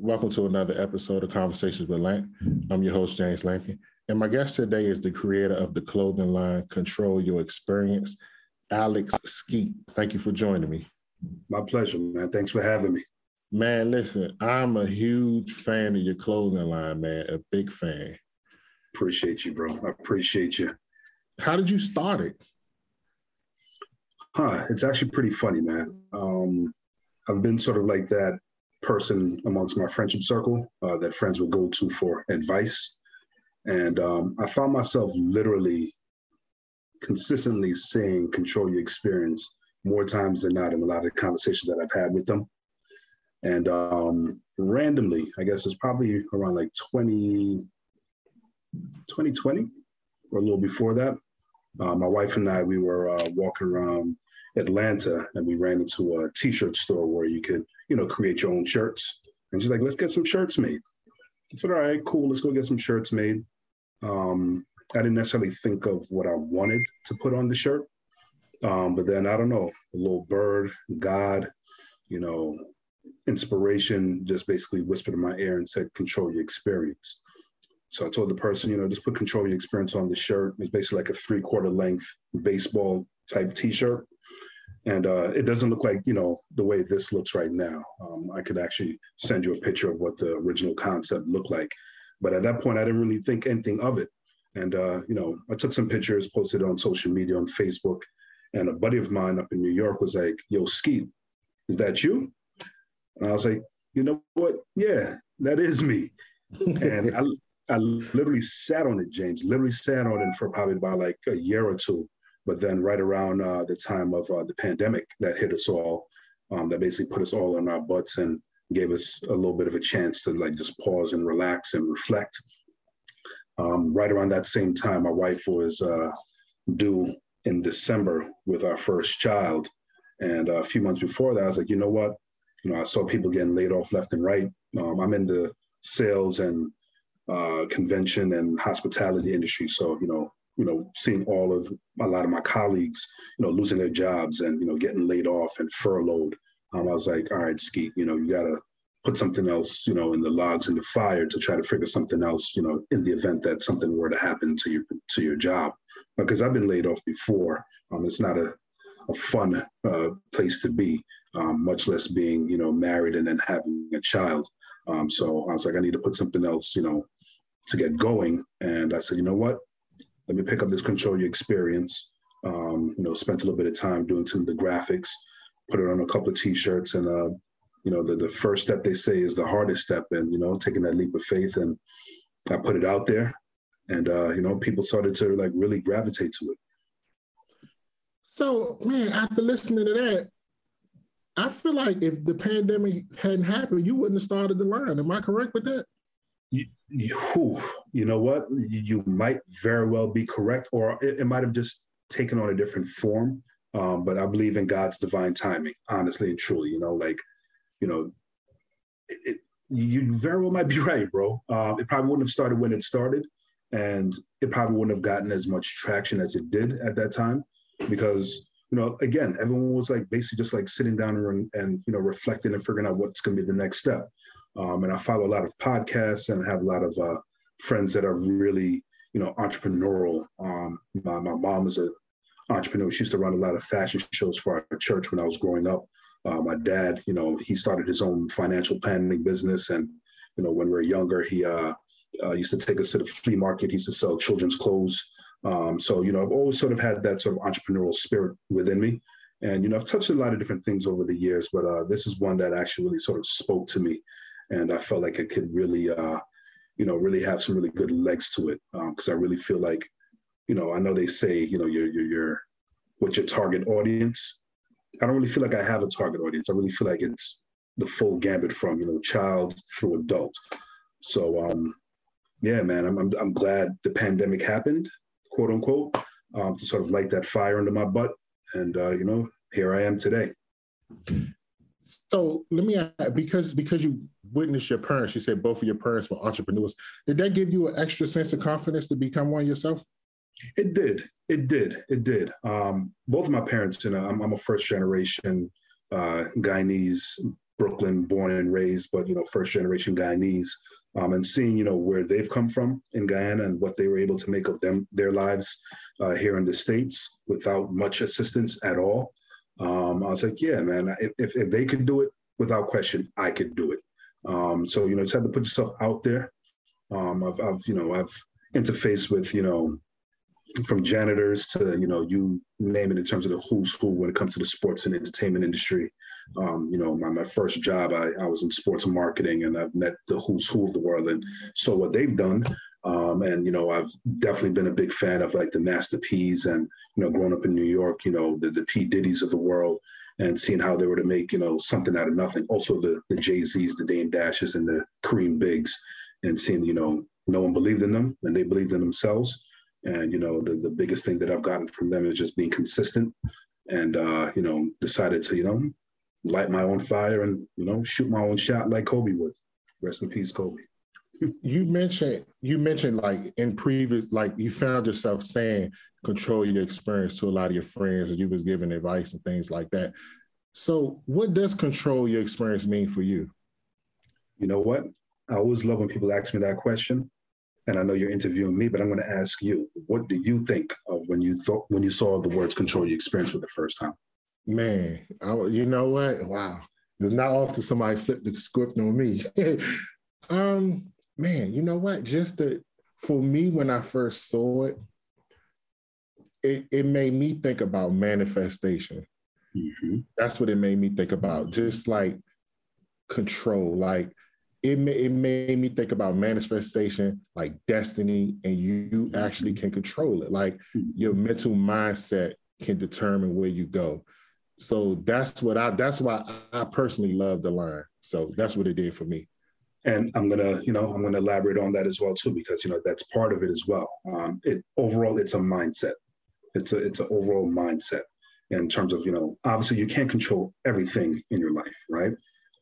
Welcome to another episode of Conversations with Lank. I'm your host, James Lanky. And my guest today is the creator of the clothing line Control Your Experience, Alex Skeet. Thank you for joining me. My pleasure, man. Thanks for having me. Man, listen, I'm a huge fan of your clothing line, man. A big fan. Appreciate you, bro. I appreciate you. How did you start it? Huh. It's actually pretty funny, man. Um, I've been sort of like that person amongst my friendship circle uh, that friends would go to for advice. And um, I found myself literally consistently saying control your experience more times than not in a lot of the conversations that I've had with them. And um, randomly, I guess it's probably around like 20, 2020 or a little before that. Uh, my wife and I, we were uh, walking around Atlanta and we ran into a t-shirt store where you could, you know, create your own shirts. And she's like, let's get some shirts made. I said, all right, cool, let's go get some shirts made. Um, I didn't necessarily think of what I wanted to put on the shirt. Um, but then I don't know, a little bird, God, you know, inspiration just basically whispered in my ear and said, control your experience. So I told the person, you know, just put control your experience on the shirt. It's basically like a three quarter length baseball type t shirt and uh, it doesn't look like you know the way this looks right now. Um, I could actually send you a picture of what the original concept looked like, but at that point, I didn't really think anything of it. And uh, you know, I took some pictures, posted on social media on Facebook, and a buddy of mine up in New York was like, "Yo, Skeet, is that you?" And I was like, "You know what? Yeah, that is me." and I, I literally sat on it, James. Literally sat on it for probably about like a year or two but then right around uh, the time of uh, the pandemic that hit us all, um, that basically put us all on our butts and gave us a little bit of a chance to like just pause and relax and reflect. Um, right around that same time, my wife was uh, due in December with our first child. And a few months before that, I was like, you know what? You know, I saw people getting laid off left and right. Um, I'm in the sales and uh, convention and hospitality industry. So, you know, you know, seeing all of a lot of my colleagues, you know, losing their jobs and, you know, getting laid off and furloughed. Um, I was like, all right, Skeet, you know, you got to put something else, you know, in the logs in the fire to try to figure something else, you know, in the event that something were to happen to your, to your job. Because I've been laid off before. Um, it's not a, a fun uh, place to be, um, much less being, you know, married and then having a child. Um, so I was like, I need to put something else, you know, to get going. And I said, you know what? Let me pick up this control your experience. Um, you know, spent a little bit of time doing some of the graphics, put it on a couple of t-shirts and uh, you know, the, the first step they say is the hardest step and, you know, taking that leap of faith and I put it out there and, uh, you know, people started to like really gravitate to it. So, man, after listening to that, I feel like if the pandemic hadn't happened, you wouldn't have started the line. Am I correct with that? You, you, you know what? You, might very well be correct, or it, it might have just taken on a different form. Um, but I believe in God's divine timing, honestly and truly. You know, like, you know, it, it, you very well might be right, bro. Um, it probably wouldn't have started when it started, and it probably wouldn't have gotten as much traction as it did at that time, because you know, again, everyone was like basically just like sitting down and, and you know reflecting and figuring out what's going to be the next step. Um, and I follow a lot of podcasts and have a lot of uh, friends that are really, you know, entrepreneurial. Um, my, my mom is an entrepreneur. She used to run a lot of fashion shows for our church when I was growing up. Uh, my dad, you know, he started his own financial planning business. And, you know, when we were younger, he uh, uh, used to take us to the flea market. He used to sell children's clothes. Um, so, you know, I've always sort of had that sort of entrepreneurial spirit within me. And, you know, I've touched a lot of different things over the years, but uh, this is one that actually really sort of spoke to me and I felt like it could really, uh, you know, really have some really good legs to it because um, I really feel like, you know, I know they say, you know, your your your what's your target audience. I don't really feel like I have a target audience. I really feel like it's the full gambit from you know child through adult. So um, yeah, man, I'm, I'm I'm glad the pandemic happened, quote unquote, um, to sort of light that fire under my butt, and uh, you know, here I am today. So let me ask, because because you witnessed your parents, you said both of your parents were entrepreneurs. Did that give you an extra sense of confidence to become one yourself? It did. It did. It did. Um, both of my parents, you know, I'm, I'm a first generation uh, Guyanese Brooklyn, born and raised, but you know, first generation Guyanese, um, and seeing you know where they've come from in Guyana and what they were able to make of them their lives uh, here in the states without much assistance at all. Um, I was like, yeah, man, if, if they could do it without question, I could do it. Um, so you know, just have to put yourself out there. Um, I've, I've you know I've interfaced with you know from janitors to you know you name it in terms of the who's who when it comes to the sports and entertainment industry. Um, you know, my, my first job, I, I was in sports marketing, and I've met the who's who of the world, and so what they've done. Um, and you know, I've definitely been a big fan of like the Master P's, and you know, growing up in New York, you know, the, the P Diddy's of the world, and seeing how they were to make you know something out of nothing. Also, the the Jay Z's, the Dame Dashes, and the Kareem Biggs, and seeing you know no one believed in them, and they believed in themselves and, you know, the, the biggest thing that I've gotten from them is just being consistent and, uh, you know, decided to, you know, light my own fire and, you know, shoot my own shot like Kobe would. Rest in peace, Kobe. You mentioned you mentioned like in previous like you found yourself saying control your experience to a lot of your friends and you was giving advice and things like that so what does control your experience mean for you you know what i always love when people ask me that question and I know you're interviewing me, but I'm going to ask you, what do you think of when you thought when you saw the words "control your experience" for the first time? Man, I, you know what? Wow, it's not often somebody flip the script on me. um, man, you know what? Just that for me, when I first saw it, it, it made me think about manifestation. Mm-hmm. That's what it made me think about. Just like control, like it, it made me think about manifestation like destiny and you, you actually can control it like your mental mindset can determine where you go so that's what i that's why i personally love the line so that's what it did for me and i'm gonna you know i'm gonna elaborate on that as well too because you know that's part of it as well. Um, it overall it's a mindset. It's a it's an overall mindset in terms of you know obviously you can't control everything in your life right?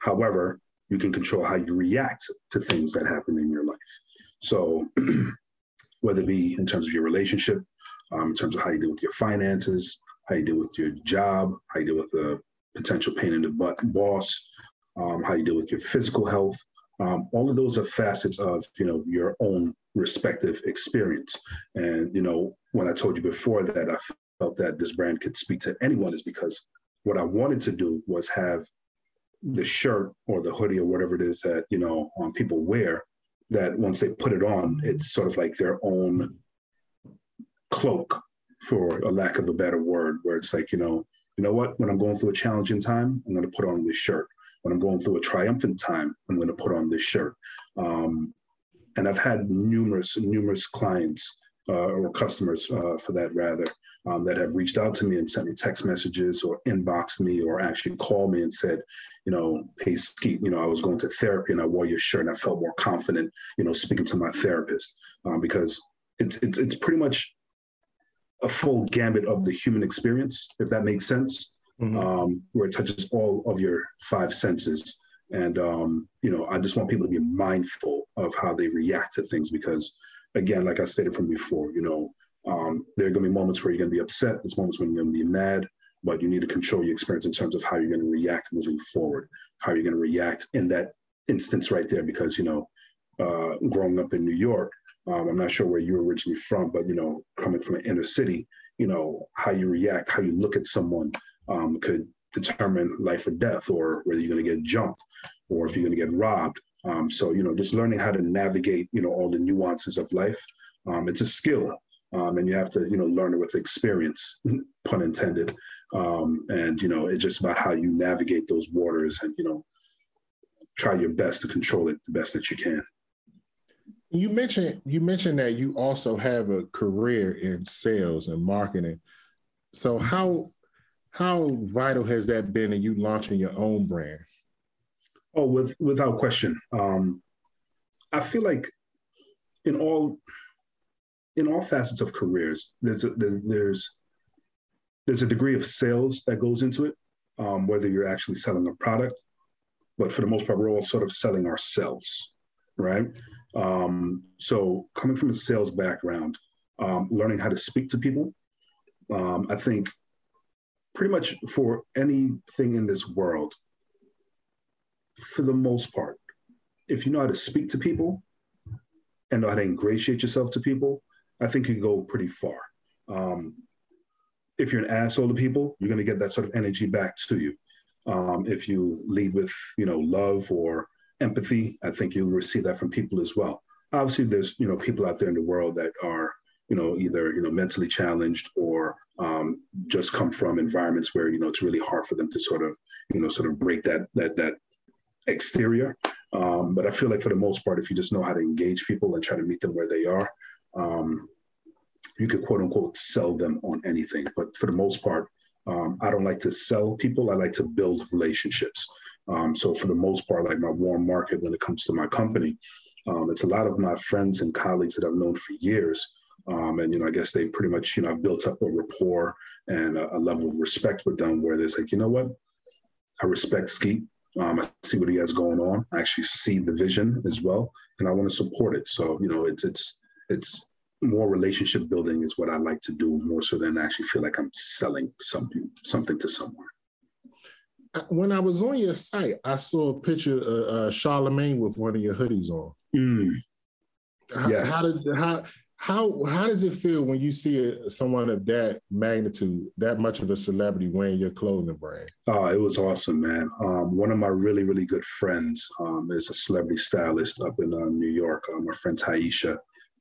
However you can control how you react to things that happen in your life. So, whether it be in terms of your relationship, um, in terms of how you deal with your finances, how you deal with your job, how you deal with a potential pain in the butt boss, um, how you deal with your physical health, um, all of those are facets of you know your own respective experience. And you know, when I told you before that I felt that this brand could speak to anyone, is because what I wanted to do was have the shirt or the hoodie or whatever it is that you know um, people wear that once they put it on it's sort of like their own cloak for a lack of a better word where it's like you know you know what? When i'm going through a challenging time i'm going to put on this shirt when i'm going through a triumphant time i'm going to put on this shirt. Um, and i've had numerous numerous clients uh, or customers uh, for that rather um, that have reached out to me and sent me text messages or inboxed me or actually called me and said, you know, hey, Skeet, you know, I was going to therapy and I wore your shirt and I felt more confident, you know, speaking to my therapist. Um, because it's, it's, it's pretty much a full gambit of the human experience, if that makes sense, mm-hmm. um, where it touches all of your five senses. And, um, you know, I just want people to be mindful of how they react to things because, again, like I stated from before, you know, um, there are going to be moments where you're going to be upset. There's moments when you're going to be mad, but you need to control your experience in terms of how you're going to react moving forward, how you're going to react in that instance right there. Because, you know, uh, growing up in New York, um, I'm not sure where you're originally from, but, you know, coming from an inner city, you know, how you react, how you look at someone um, could determine life or death or whether you're going to get jumped or if you're going to get robbed. Um, so, you know, just learning how to navigate, you know, all the nuances of life. Um, it's a skill um, and you have to you know learn it with experience pun intended um, and you know it's just about how you navigate those waters and you know try your best to control it the best that you can you mentioned you mentioned that you also have a career in sales and marketing so how how vital has that been in you launching your own brand oh with without question um, i feel like in all in all facets of careers, there's a, there's there's a degree of sales that goes into it, um, whether you're actually selling a product, but for the most part, we're all sort of selling ourselves, right? Um, so coming from a sales background, um, learning how to speak to people, um, I think pretty much for anything in this world, for the most part, if you know how to speak to people and know how to ingratiate yourself to people, I think you can go pretty far. Um, if you're an asshole to people, you're going to get that sort of energy back to you. Um, if you lead with, you know, love or empathy, I think you'll receive that from people as well. Obviously, there's, you know, people out there in the world that are, you know, either, you know, mentally challenged or um, just come from environments where, you know, it's really hard for them to sort of, you know, sort of break that, that, that exterior. Um, but I feel like for the most part, if you just know how to engage people and try to meet them where they are, um, you could quote unquote sell them on anything. But for the most part, um, I don't like to sell people. I like to build relationships. Um, so for the most part, like my warm market when it comes to my company, um, it's a lot of my friends and colleagues that I've known for years. Um, and, you know, I guess they pretty much, you know, built up a rapport and a, a, level of respect with them where they're like, you know what? I respect Skeet. Um, I see what he has going on. I actually see the vision as well, and I want to support it. So, you know, it's, it's, it's, more relationship building is what I like to do more so than actually feel like I'm selling something something to someone. When I was on your site, I saw a picture of uh, Charlemagne with one of your hoodies on. Mm. How, yes. How, did, how how how does it feel when you see someone of that magnitude, that much of a celebrity wearing your clothing brand? Oh, it was awesome, man. Um, one of my really really good friends um, is a celebrity stylist up in uh, New York. Uh, my friend Taisha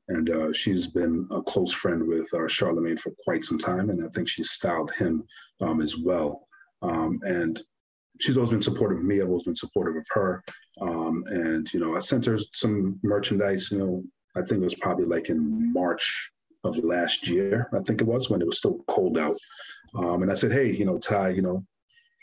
and uh, she's been a close friend with uh, Charlemagne for quite some time, and I think she styled him um, as well. Um, and she's always been supportive of me. I've always been supportive of her. Um, and you know, I sent her some merchandise. You know, I think it was probably like in March of last year. I think it was when it was still cold out. Um, and I said, hey, you know, Ty, you know,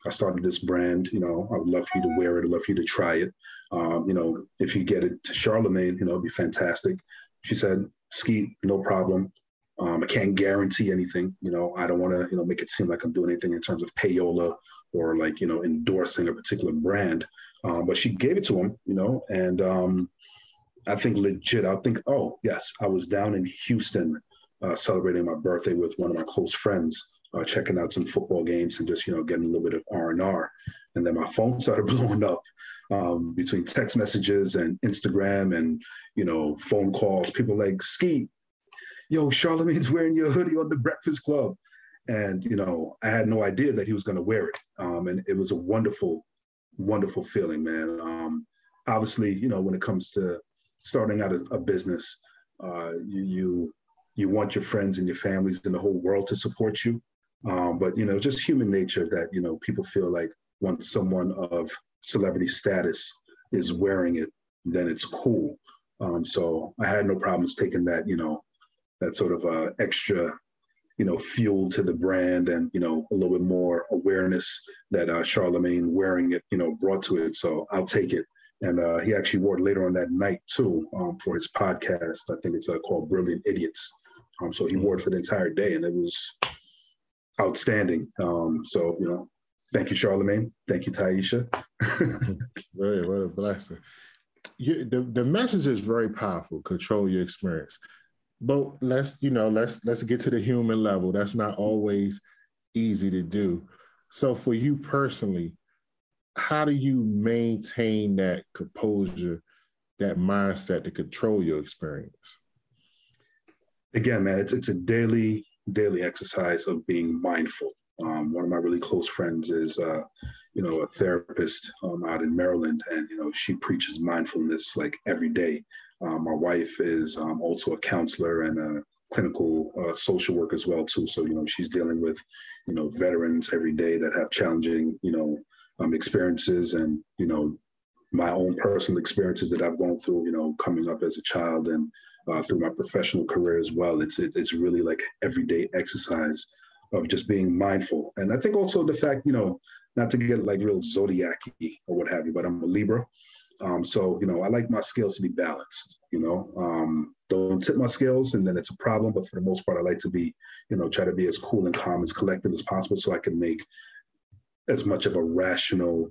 I started this brand. You know, I would love for you to wear it. I'd love for you to try it. Um, you know, if you get it to Charlemagne, you know, it'd be fantastic. She said, Skeet, no problem. Um, I can't guarantee anything. You know, I don't want to, you know, make it seem like I'm doing anything in terms of payola or like, you know, endorsing a particular brand. Um, but she gave it to him, you know, and um, I think legit, I think, oh, yes, I was down in Houston uh, celebrating my birthday with one of my close friends, uh, checking out some football games and just, you know, getting a little bit of R&R. And then my phone started blowing up um, between text messages and Instagram and you know phone calls. People like Skeet, yo, Charlemagne's wearing your hoodie on the Breakfast Club, and you know I had no idea that he was going to wear it, um, and it was a wonderful, wonderful feeling, man. Um, obviously, you know when it comes to starting out a, a business, uh, you, you you want your friends and your families and the whole world to support you. Um, but you know, just human nature that you know people feel like once someone of celebrity status is wearing it, then it's cool. Um, so I had no problems taking that, you know, that sort of uh, extra, you know, fuel to the brand and, you know, a little bit more awareness that uh, Charlemagne wearing it, you know, brought to it. So I'll take it. And uh, he actually wore it later on that night too um, for his podcast. I think it's uh, called Brilliant Idiots. Um, so he wore it for the entire day and it was outstanding. Um, so, you know, Thank you, Charlemagne. Thank you, Taisha. very, what a blessing. You, the, the message is very powerful. Control your experience. But let's, you know, let's let's get to the human level. That's not always easy to do. So for you personally, how do you maintain that composure, that mindset to control your experience? Again, man, it's it's a daily, daily exercise of being mindful um, one of my really close friends is, uh, you know, a therapist um, out in Maryland, and you know, she preaches mindfulness like every day. Um, my wife is um, also a counselor and a clinical uh, social work as well too. So you know, she's dealing with, you know, veterans every day that have challenging, you know, um, experiences, and you know, my own personal experiences that I've gone through, you know, coming up as a child and uh, through my professional career as well. It's it, it's really like everyday exercise of just being mindful. And I think also the fact, you know, not to get like real zodiac or what have you, but I'm a Libra. Um, so, you know, I like my scales to be balanced, you know, um, don't tip my scales and then it's a problem. But for the most part, I like to be, you know, try to be as cool and calm, as collected as possible so I can make as much of a rational,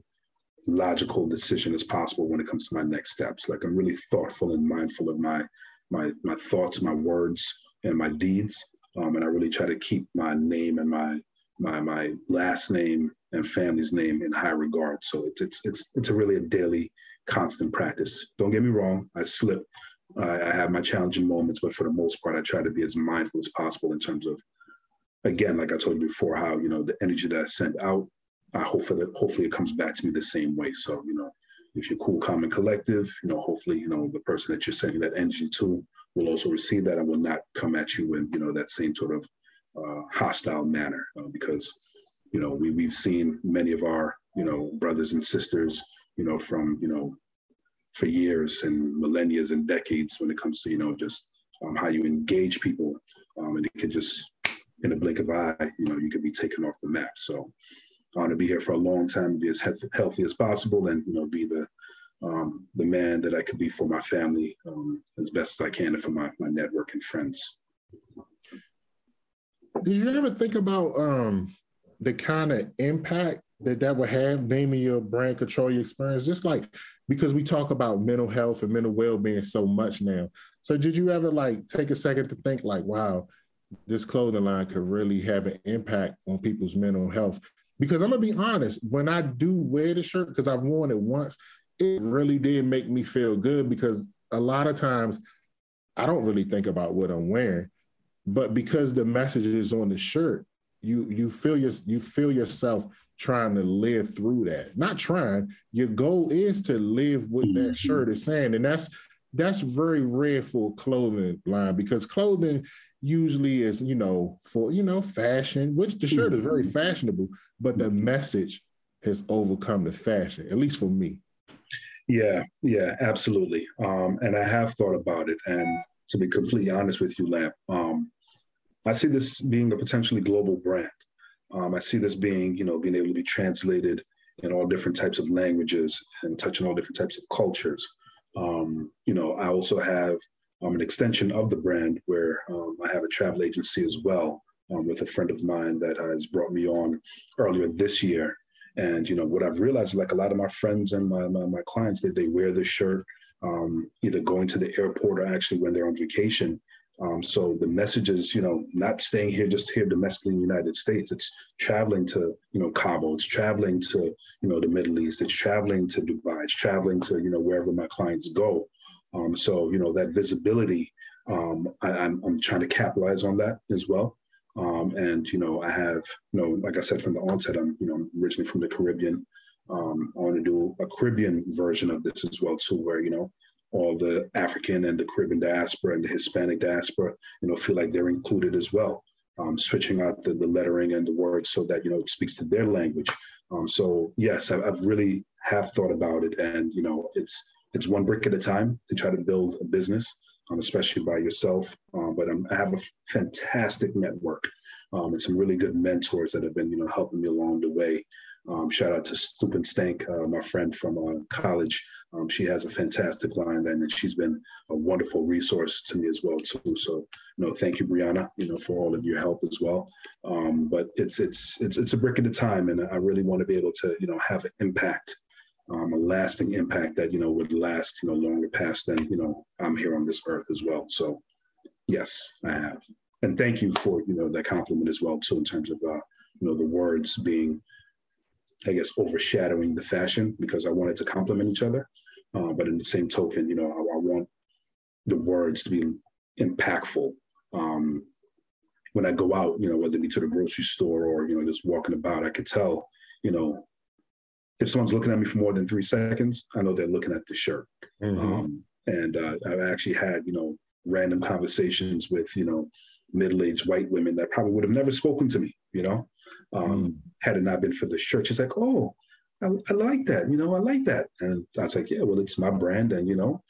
logical decision as possible when it comes to my next steps. Like I'm really thoughtful and mindful of my, my, my thoughts, my words, and my deeds um, and I really try to keep my name and my my my last name and family's name in high regard. So it's it's it's it's a really a daily, constant practice. Don't get me wrong, I slip. I, I have my challenging moments, but for the most part, I try to be as mindful as possible in terms of, again, like I told you before, how you know the energy that I send out. I hope that hopefully it comes back to me the same way. So you know, if you're cool, calm, and collective, you know, hopefully you know the person that you're sending that energy to will also receive that and will not come at you in you know that same sort of uh, hostile manner uh, because you know we, we've seen many of our you know brothers and sisters you know from you know for years and millennia and decades when it comes to you know just um, how you engage people um, and it could just in a blink of eye you know you could be taken off the map so i want to be here for a long time be as he- healthy as possible and you know be the um, the man that i could be for my family um, as best as i can and for my, my network and friends. Did you ever think about um, the kind of impact that that would have naming your brand control your experience? Just like because we talk about mental health and mental well-being so much now. So did you ever like take a second to think like wow this clothing line could really have an impact on people's mental health because i'm gonna be honest when i do wear the shirt because i've worn it once it really did make me feel good because a lot of times i don't really think about what i'm wearing but because the message is on the shirt you you feel your you feel yourself trying to live through that. Not trying. Your goal is to live what that mm-hmm. shirt is saying, and that's that's very rare for clothing line because clothing usually is you know for you know fashion, which the shirt is very mm-hmm. fashionable, but the message has overcome the fashion, at least for me. Yeah, yeah, absolutely. Um, and I have thought about it, and to be completely honest with you, Lank, um, I see this being a potentially global brand. Um, I see this being, you know, being able to be translated in all different types of languages and touching all different types of cultures. Um, you know, I also have um, an extension of the brand where um, I have a travel agency as well um, with a friend of mine that has brought me on earlier this year. And you know, what I've realized, like a lot of my friends and my my, my clients, that they wear this shirt um, either going to the airport or actually when they're on vacation um, so the message is, you know, not staying here just here domestically in the United States. It's traveling to, you know, Cabo. It's traveling to, you know, the Middle East. It's traveling to Dubai. It's traveling to, you know, wherever my clients go. Um, so you know that visibility, um, I, I'm, I'm trying to capitalize on that as well. Um, and you know, I have, you know, like I said from the onset, I'm, you know, originally from the Caribbean. Um, I want to do a Caribbean version of this as well too, where you know all the African and the Caribbean diaspora and the Hispanic diaspora, you know, feel like they're included as well. Um, switching out the, the lettering and the words so that you know it speaks to their language. Um, so yes, I, I've really have thought about it, and you know, it's it's one brick at a time to try to build a business, especially by yourself. Um, but I'm, i have a fantastic network um, and some really good mentors that have been you know helping me along the way. Um, shout out to Stupid Stank, uh, my friend from uh, college. Um, she has a fantastic line then, and she's been a wonderful resource to me as well too. So, know, thank you, Brianna, you know, for all of your help as well. Um, but it's it's it's it's a brick at a time, and I really want to be able to you know have an impact, um, a lasting impact that you know would last you know longer past than you know I'm here on this earth as well. So, yes, I have, and thank you for you know that compliment as well too in terms of uh, you know the words being I guess, overshadowing the fashion because I wanted to complement each other. Uh, but in the same token, you know, I, I want the words to be impactful. Um, when I go out, you know, whether it be to the grocery store or, you know, just walking about, I could tell, you know, if someone's looking at me for more than three seconds, I know they're looking at the shirt. Mm-hmm. Um, and uh, I've actually had, you know, random conversations with, you know, middle-aged white women that probably would have never spoken to me, you know, um, mm. had it not been for the shirt. She's like, oh, I, I, like that. You know, I like that. And I was like, yeah, well, it's my brand. And, you know,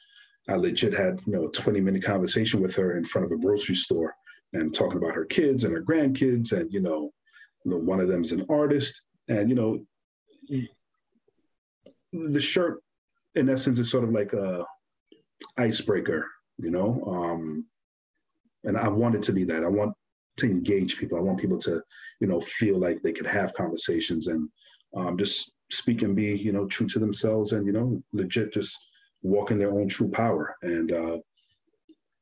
I legit had, you know, a 20 minute conversation with her in front of a grocery store and talking about her kids and her grandkids. And, you know, one of them is an artist. And, you know, the shirt, in essence, is sort of like a icebreaker, you know. Um, and I want it to be that. I want to engage people. I want people to, you know, feel like they could have conversations and um, just speak and be, you know, true to themselves and, you know, legit just walk in their own true power. And uh,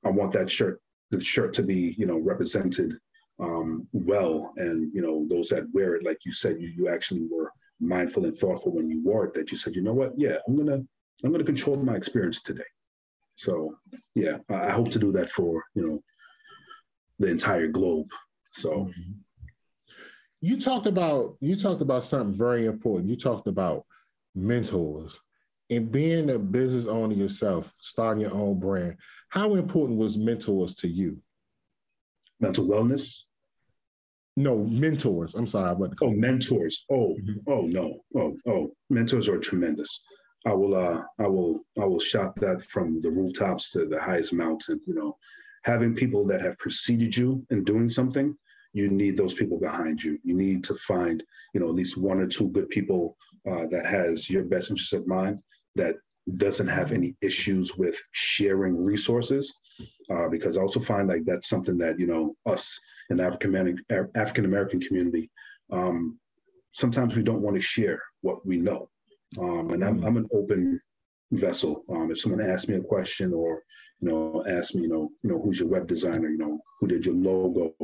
I want that shirt, the shirt to be, you know, represented um, well, and you know those that wear it, like you said, you you actually were mindful and thoughtful when you wore it. That you said, you know what, yeah, I'm gonna I'm gonna control my experience today. So yeah, I hope to do that for you know the entire globe. So. Mm-hmm. You talked about you talked about something very important. You talked about mentors and being a business owner yourself, starting your own brand. How important was mentors to you? Mental wellness. No, mentors. I'm sorry. What? Oh, mentors. Oh, mm-hmm. oh no. Oh, oh, mentors are tremendous. I will, uh, I will, I will shout that from the rooftops to the highest mountain. You know, having people that have preceded you in doing something you need those people behind you. You need to find, you know, at least one or two good people uh, that has your best interest of mind that doesn't have any issues with sharing resources. Uh, because I also find like that's something that you know us in the African American community um, sometimes we don't want to share what we know. Um, and I'm, I'm an open vessel. Um, if someone asks me a question or you know asks me, you know, you know, who's your web designer? You know, who did your logo?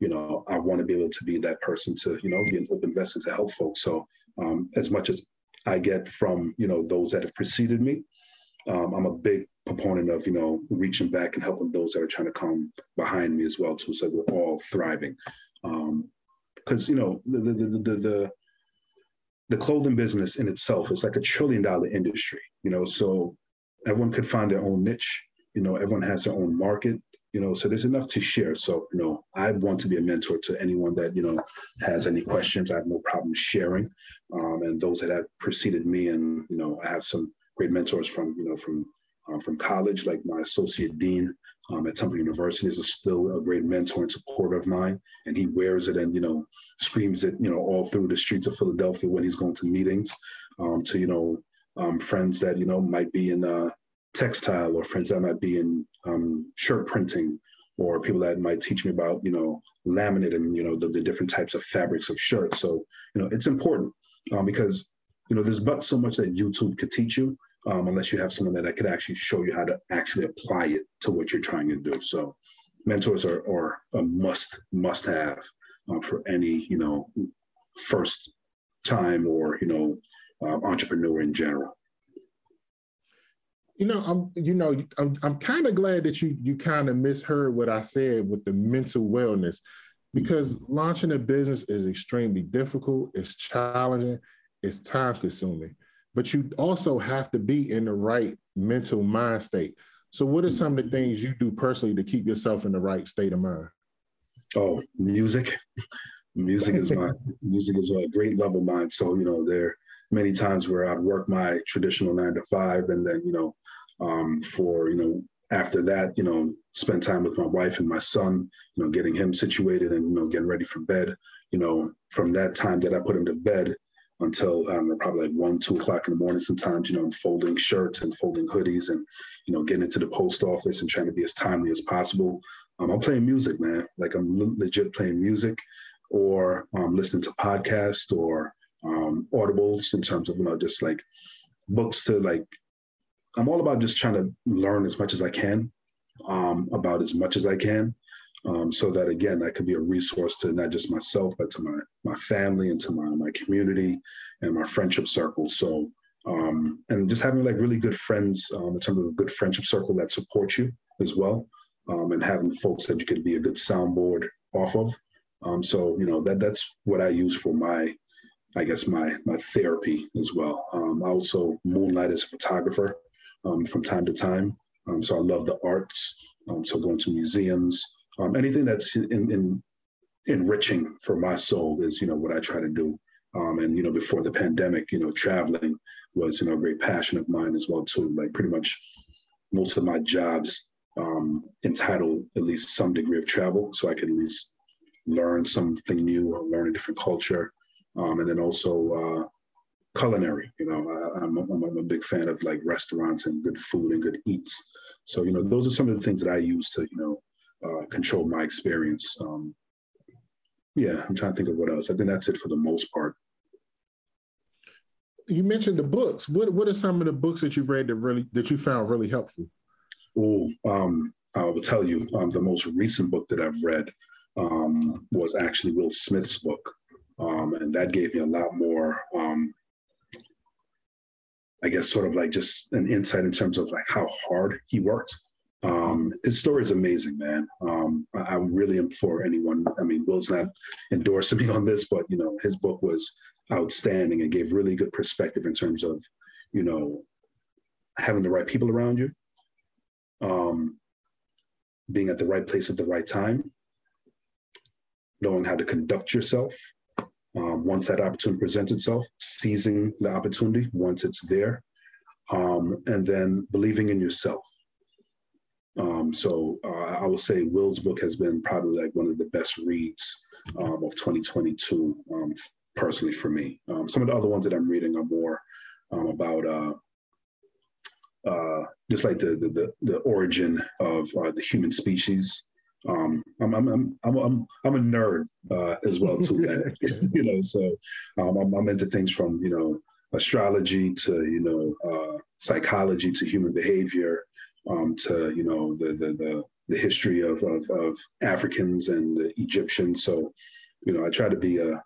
you know, I want to be able to be that person to, you know, be an open vessel to help folks. So um, as much as I get from, you know, those that have preceded me, um, I'm a big proponent of, you know, reaching back and helping those that are trying to come behind me as well too. So we're all thriving. Because, um, you know, the, the, the, the, the the clothing business in itself is like a trillion dollar industry, you know, so everyone could find their own niche. You know, everyone has their own market you know so there's enough to share so you know i want to be a mentor to anyone that you know has any questions i have no problem sharing um, and those that have preceded me and you know i have some great mentors from you know from um, from college like my associate dean um, at temple university is still a great mentor and supporter of mine and he wears it and you know screams it you know all through the streets of philadelphia when he's going to meetings um, to you know um, friends that you know might be in uh, textile or friends that might be in um, shirt printing or people that might teach me about, you know, laminate and, you know, the, the different types of fabrics of shirts. So, you know, it's important um, because, you know, there's but so much that YouTube could teach you um, unless you have someone that could actually show you how to actually apply it to what you're trying to do. So mentors are, are a must, must have um, for any, you know, first time or, you know, uh, entrepreneur in general. You know, I'm you know, I'm I'm kind of glad that you you kind of misheard what I said with the mental wellness because launching a business is extremely difficult, it's challenging, it's time consuming. But you also have to be in the right mental mind state. So what are some of the things you do personally to keep yourself in the right state of mind? Oh, music. music is my music is a great love of mine. So, you know, there many times where I'd work my traditional nine to five and then, you know, um, for, you know, after that, you know, spend time with my wife and my son, you know, getting him situated and, you know, getting ready for bed. You know, from that time that I put him to bed until um, probably like one, two o'clock in the morning, sometimes, you know, I'm folding shirts and folding hoodies and, you know, getting into the post office and trying to be as timely as possible. Um, I'm playing music, man. Like I'm legit playing music or um, listening to podcasts or um, audibles in terms of, you know, just like books to like I'm all about just trying to learn as much as I can um, about as much as I can. Um, so that again, that could be a resource to not just myself, but to my my family and to my my community and my friendship circle. So um, and just having like really good friends um, in terms of a good friendship circle that support you as well, um, and having folks that you could be a good soundboard off of. Um, so you know that that's what I use for my, I guess my my therapy as well. Um, I also moonlight as a photographer from time to time. So I love the arts. So going to museums, um, anything that's in, in, enriching for my soul is, you know, what I try to do. Um, and, you know, before the pandemic, you know, traveling was, you know, a great passion of mine as well, too. Like pretty much most of my jobs um, entitle at least some degree of travel. So I can at least learn something new or learn a different culture. and then also uh, culinary. You know, I, am a, I'm a big fan of like restaurants and good food and good eats. So you know, those are some of the things that I use to you know uh, control my experience. Um, yeah, I'm trying to think of what else. I think that's it for the most part. You mentioned the books. What what are some of the books that you've read that really that you found really helpful? Oh, um, I will tell you um, the most recent book that I've read um, was actually Will Smith's book. Um, and that gave me a lot more, um, I guess, sort of like just an insight in terms of like how hard he worked. Um, his story is amazing, man. Um, I, I, really implore anyone. I mean, Will's not endorsing me on this, but you know, his book was outstanding and gave really good perspective in terms of, you know, having the right people around you, um, being at the right place at the right time, knowing how to conduct yourself um, once that opportunity presents itself, seizing the opportunity once it's there, um, and then believing in yourself. Um, so uh, I will say Will's book has been probably like one of the best reads um, of 2022, um, personally for me. Um, some of the other ones that I'm reading are more about uh, uh, just like the, the, the origin of uh, the human species. Um, I'm, I'm, I'm, I'm, I'm a nerd uh, as well too, you know, so um, I'm, I'm, into things from, you know, astrology to, you know, uh, psychology to human behavior um, to, you know, the, the, the, the history of, of, of, Africans and Egyptians. So, you know, I try to be uh,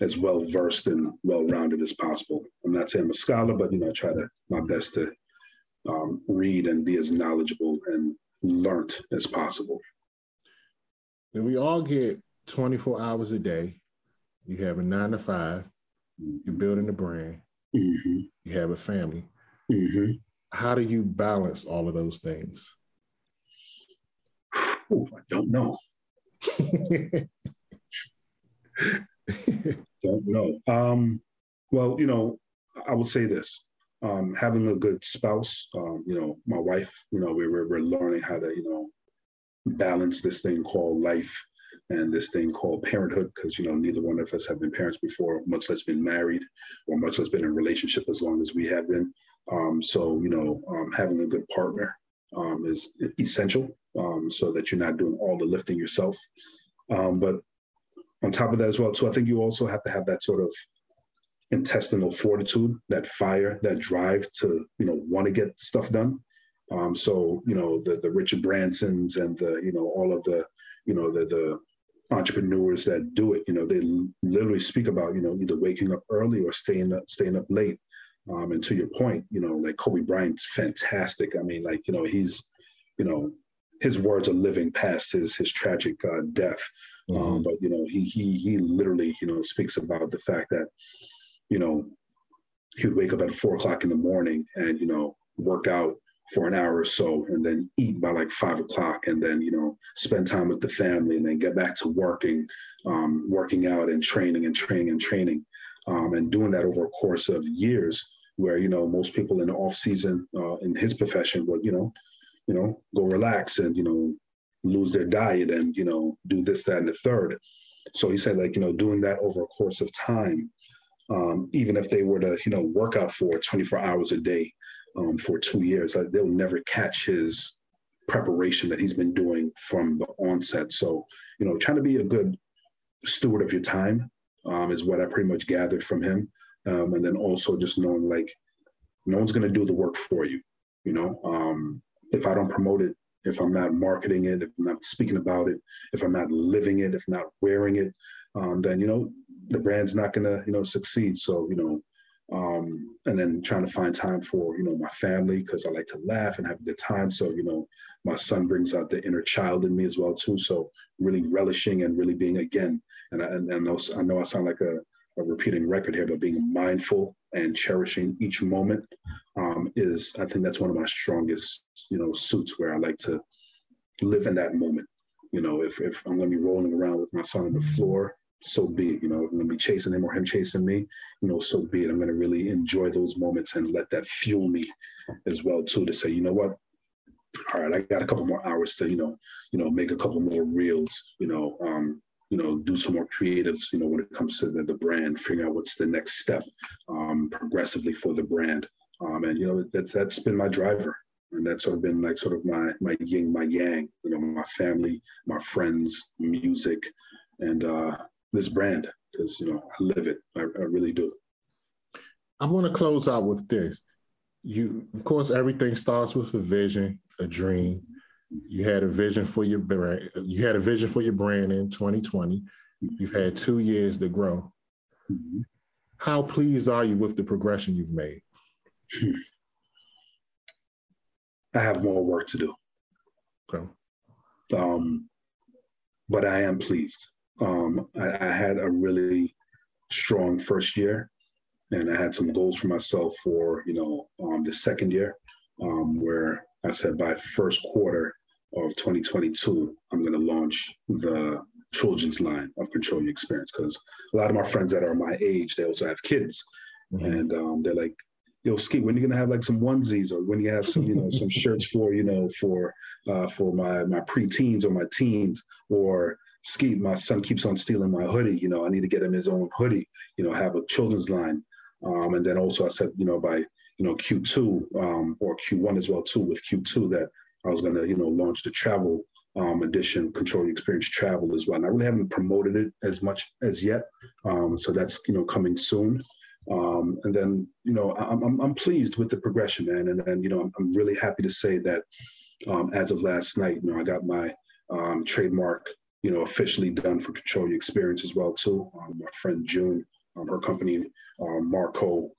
as well versed and well rounded as possible. I'm not saying I'm a scholar, but, you know, I try to my best to um, read and be as knowledgeable and learnt as possible. And we all get 24 hours a day. You have a nine to 5 you mm-hmm. you're building a brand, mm-hmm. you have a family. Mm-hmm. How do you balance all of those things? Ooh, I don't know. don't know. Um, well, you know, I will say this um, having a good spouse, um, you know, my wife, you know, we, we're, we're learning how to, you know, balance this thing called life and this thing called parenthood because you know neither one of us have been parents before much less been married or much less been in a relationship as long as we have been um, so you know um, having a good partner um, is essential um, so that you're not doing all the lifting yourself um, but on top of that as well too i think you also have to have that sort of intestinal fortitude, that fire, that drive to you know want to get stuff done. Um, so you know the the Richard Bransons and the you know all of the you know the the entrepreneurs that do it, you know they literally speak about you know either waking up early or staying up staying up late. Um, and to your point, you know like Kobe Bryant's fantastic. I mean like you know he's you know his words are living past his his tragic uh, death. Um, mm-hmm. Um, but you know, he he he literally you know speaks about the fact that you know, he would wake up at four o'clock in the morning and, you know, work out for an hour or so and then eat by like five o'clock and then, you know, spend time with the family and then get back to working, um, working out and training and training and training. Um, and doing that over a course of years where, you know, most people in the off season uh, in his profession would, you know, you know, go relax and, you know, lose their diet and, you know, do this, that, and the third. So he said, like, you know, doing that over a course of time um, even if they were to, you know, work out for 24 hours a day um, for two years, like, they'll never catch his preparation that he's been doing from the onset. So, you know, trying to be a good steward of your time um, is what I pretty much gathered from him. Um, and then also just knowing like, no one's going to do the work for you. You know, um, if I don't promote it, if I'm not marketing it, if I'm not speaking about it, if I'm not living it, if not wearing it, um, then you know the brand's not going to you know succeed. So you know um, and then trying to find time for you know my family because i like to laugh and have a good time. So you know my son brings out the inner child in me as well too. So really relishing and really being again. And i, and know, I know i sound like a, a repeating record here but being mindful and cherishing each moment um, is i think that's one of my strongest you know suits where i like to live in that moment you know if, if i'm going to be rolling around with my son on the floor so be it. You know, I'm gonna be chasing him or him chasing me, you know, so be it. I'm gonna really enjoy those moments and let that fuel me as well too to say, you know what? All right, I got a couple more hours to, you know, you know, make a couple more reels, you know, um, you know, do some more creatives, you know, when it comes to the, the brand, figure out what's the next step um, progressively for the brand. Um, and you know, that, that's been my driver. And that's sort of been like sort of my my yin, my yang, you know, my family, my friends, music, and uh, this brand because you know I live it. I, I really do. I want to close out with this. You, of course, everything starts with a vision, a dream. You had a vision for your brand. You had a vision for your brand in 2020. You've had two years to grow. Mm-hmm. How pleased are you with the progression you've made? I have more work to do. Okay. Um, but I am pleased. Um, I, I, had a really strong first year, and I had some goals for myself for you know um, the second year, um, where I said by first quarter of 2022, I'm going to launch the children's line of Control Your Experience because a lot of my friends that are my age, they also have kids, mm-hmm. and um, they're like, "Yo, Ski, when are you gonna have like some onesies or when you have some, you know, some shirts for you know for uh, for my my preteens or my teens or." Ski, my son keeps on stealing my hoodie. You know, I need to get him his own hoodie. You know, have a children's line, um, and then also I said, you know, by you know Q2 um, or Q1 as well too with Q2 that I was going to you know launch the travel um, edition, Control Your Experience Travel as well. And I really haven't promoted it as much as yet, um, so that's you know coming soon. Um, and then you know I'm, I'm, I'm pleased with the progression, man. And then you know I'm, I'm really happy to say that um, as of last night, you know I got my um, trademark you know officially done for Control Your Experience as well too. Um, my friend June, her company Marco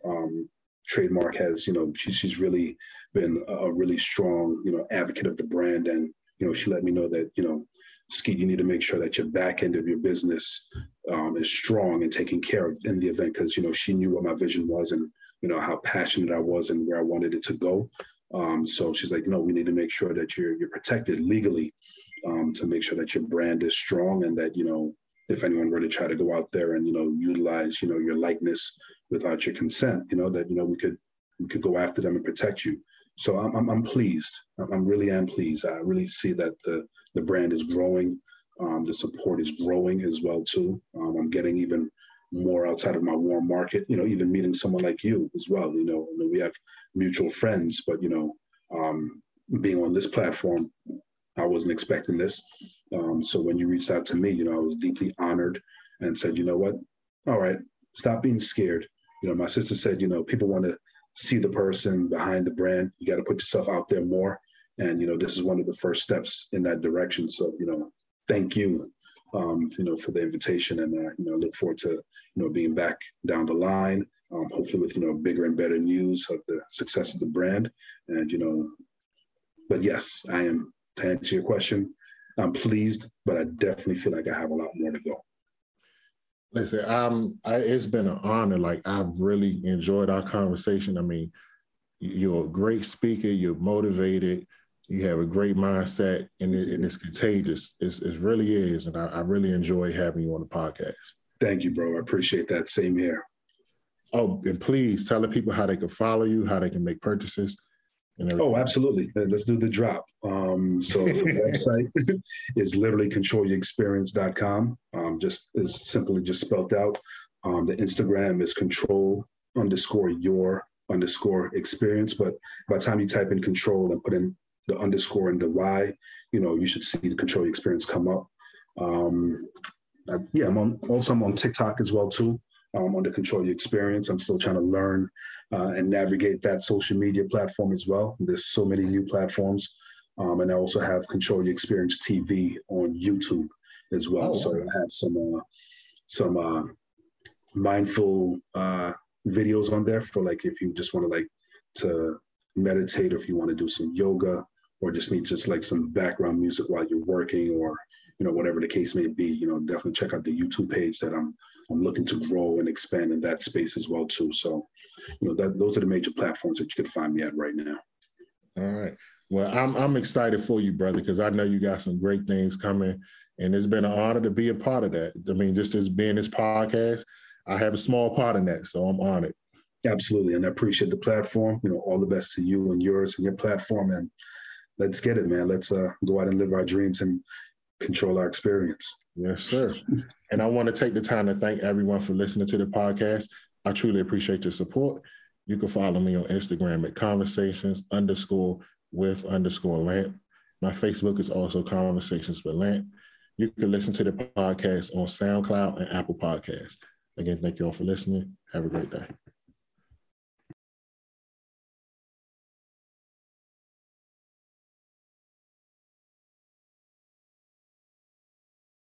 trademark has you know she, she's really been a really strong you know advocate of the brand and you know she let me know that you know Skeet, you need to make sure that your back end of your business um, is strong and taken care of in the event because you know she knew what my vision was and you know how passionate I was and where I wanted it to go. Um, so she's like, no, we need to make sure that you're you're protected legally um, to make sure that your brand is strong and that you know if anyone were to try to go out there and you know utilize you know your likeness without your consent, you know, that, you know, we could, we could go after them and protect you. So I'm, I'm, I'm pleased. I'm really am pleased. I really see that the, the brand is growing. Um, the support is growing as well too. Um, I'm getting even more outside of my warm market. You know, even meeting someone like you as well. You know, we have mutual friends, but you know, um, being on this platform, I wasn't expecting this. Um, so when you reached out to me, you know, I was deeply honored and said, you know what? All right, stop being scared. You know, my sister said, you know, people want to see the person behind the brand. You got to put yourself out there more. And, you know, this is one of the first steps in that direction. So, you know, thank you, um, you know, for the invitation. And, uh, you know, look forward to, you know, being back down the line, um, hopefully with, you know, bigger and better news of the success of the brand. And, you know, but yes, I am, to answer your question, I'm pleased, but I definitely feel like I have a lot more to go. Listen, um, I, it's been an honor. Like I've really enjoyed our conversation. I mean, you're a great speaker. You're motivated. You have a great mindset, and, it, and it's contagious. It's, it really is, and I, I really enjoy having you on the podcast. Thank you, bro. I appreciate that. Same here. Oh, and please tell the people how they can follow you, how they can make purchases. Oh, absolutely. Let's do the drop. Um, so the website is literally controlyourexperience.com. Um, just is simply just spelled out. Um, the Instagram is control underscore your underscore experience. But by the time you type in control and put in the underscore and the Y, you know, you should see the control your experience come up. Um, I, yeah, I'm on, also I'm on TikTok as well too. Um, on the control your experience. I'm still trying to learn uh, and navigate that social media platform as well. There's so many new platforms. Um, and I also have Control Your Experience TV on YouTube as well. Oh, so I have some uh, some uh, mindful uh, videos on there for like if you just want to like to meditate or if you want to do some yoga or just need just like some background music while you're working or you know whatever the case may be you know definitely check out the youtube page that i'm i'm looking to grow and expand in that space as well too so you know, that those are the major platforms that you can find me at right now. All right. Well, I'm I'm excited for you, brother, because I know you got some great things coming, and it's been an honor to be a part of that. I mean, just as being this podcast, I have a small part in that, so I'm honored. Absolutely, and I appreciate the platform. You know, all the best to you and yours and your platform, and let's get it, man. Let's uh, go out and live our dreams and control our experience. Yes, sir. and I want to take the time to thank everyone for listening to the podcast. I truly appreciate your support. You can follow me on Instagram at conversations underscore with underscore Lank. My Facebook is also conversations with Lank. You can listen to the podcast on SoundCloud and Apple Podcasts. Again, thank you all for listening. Have a great day.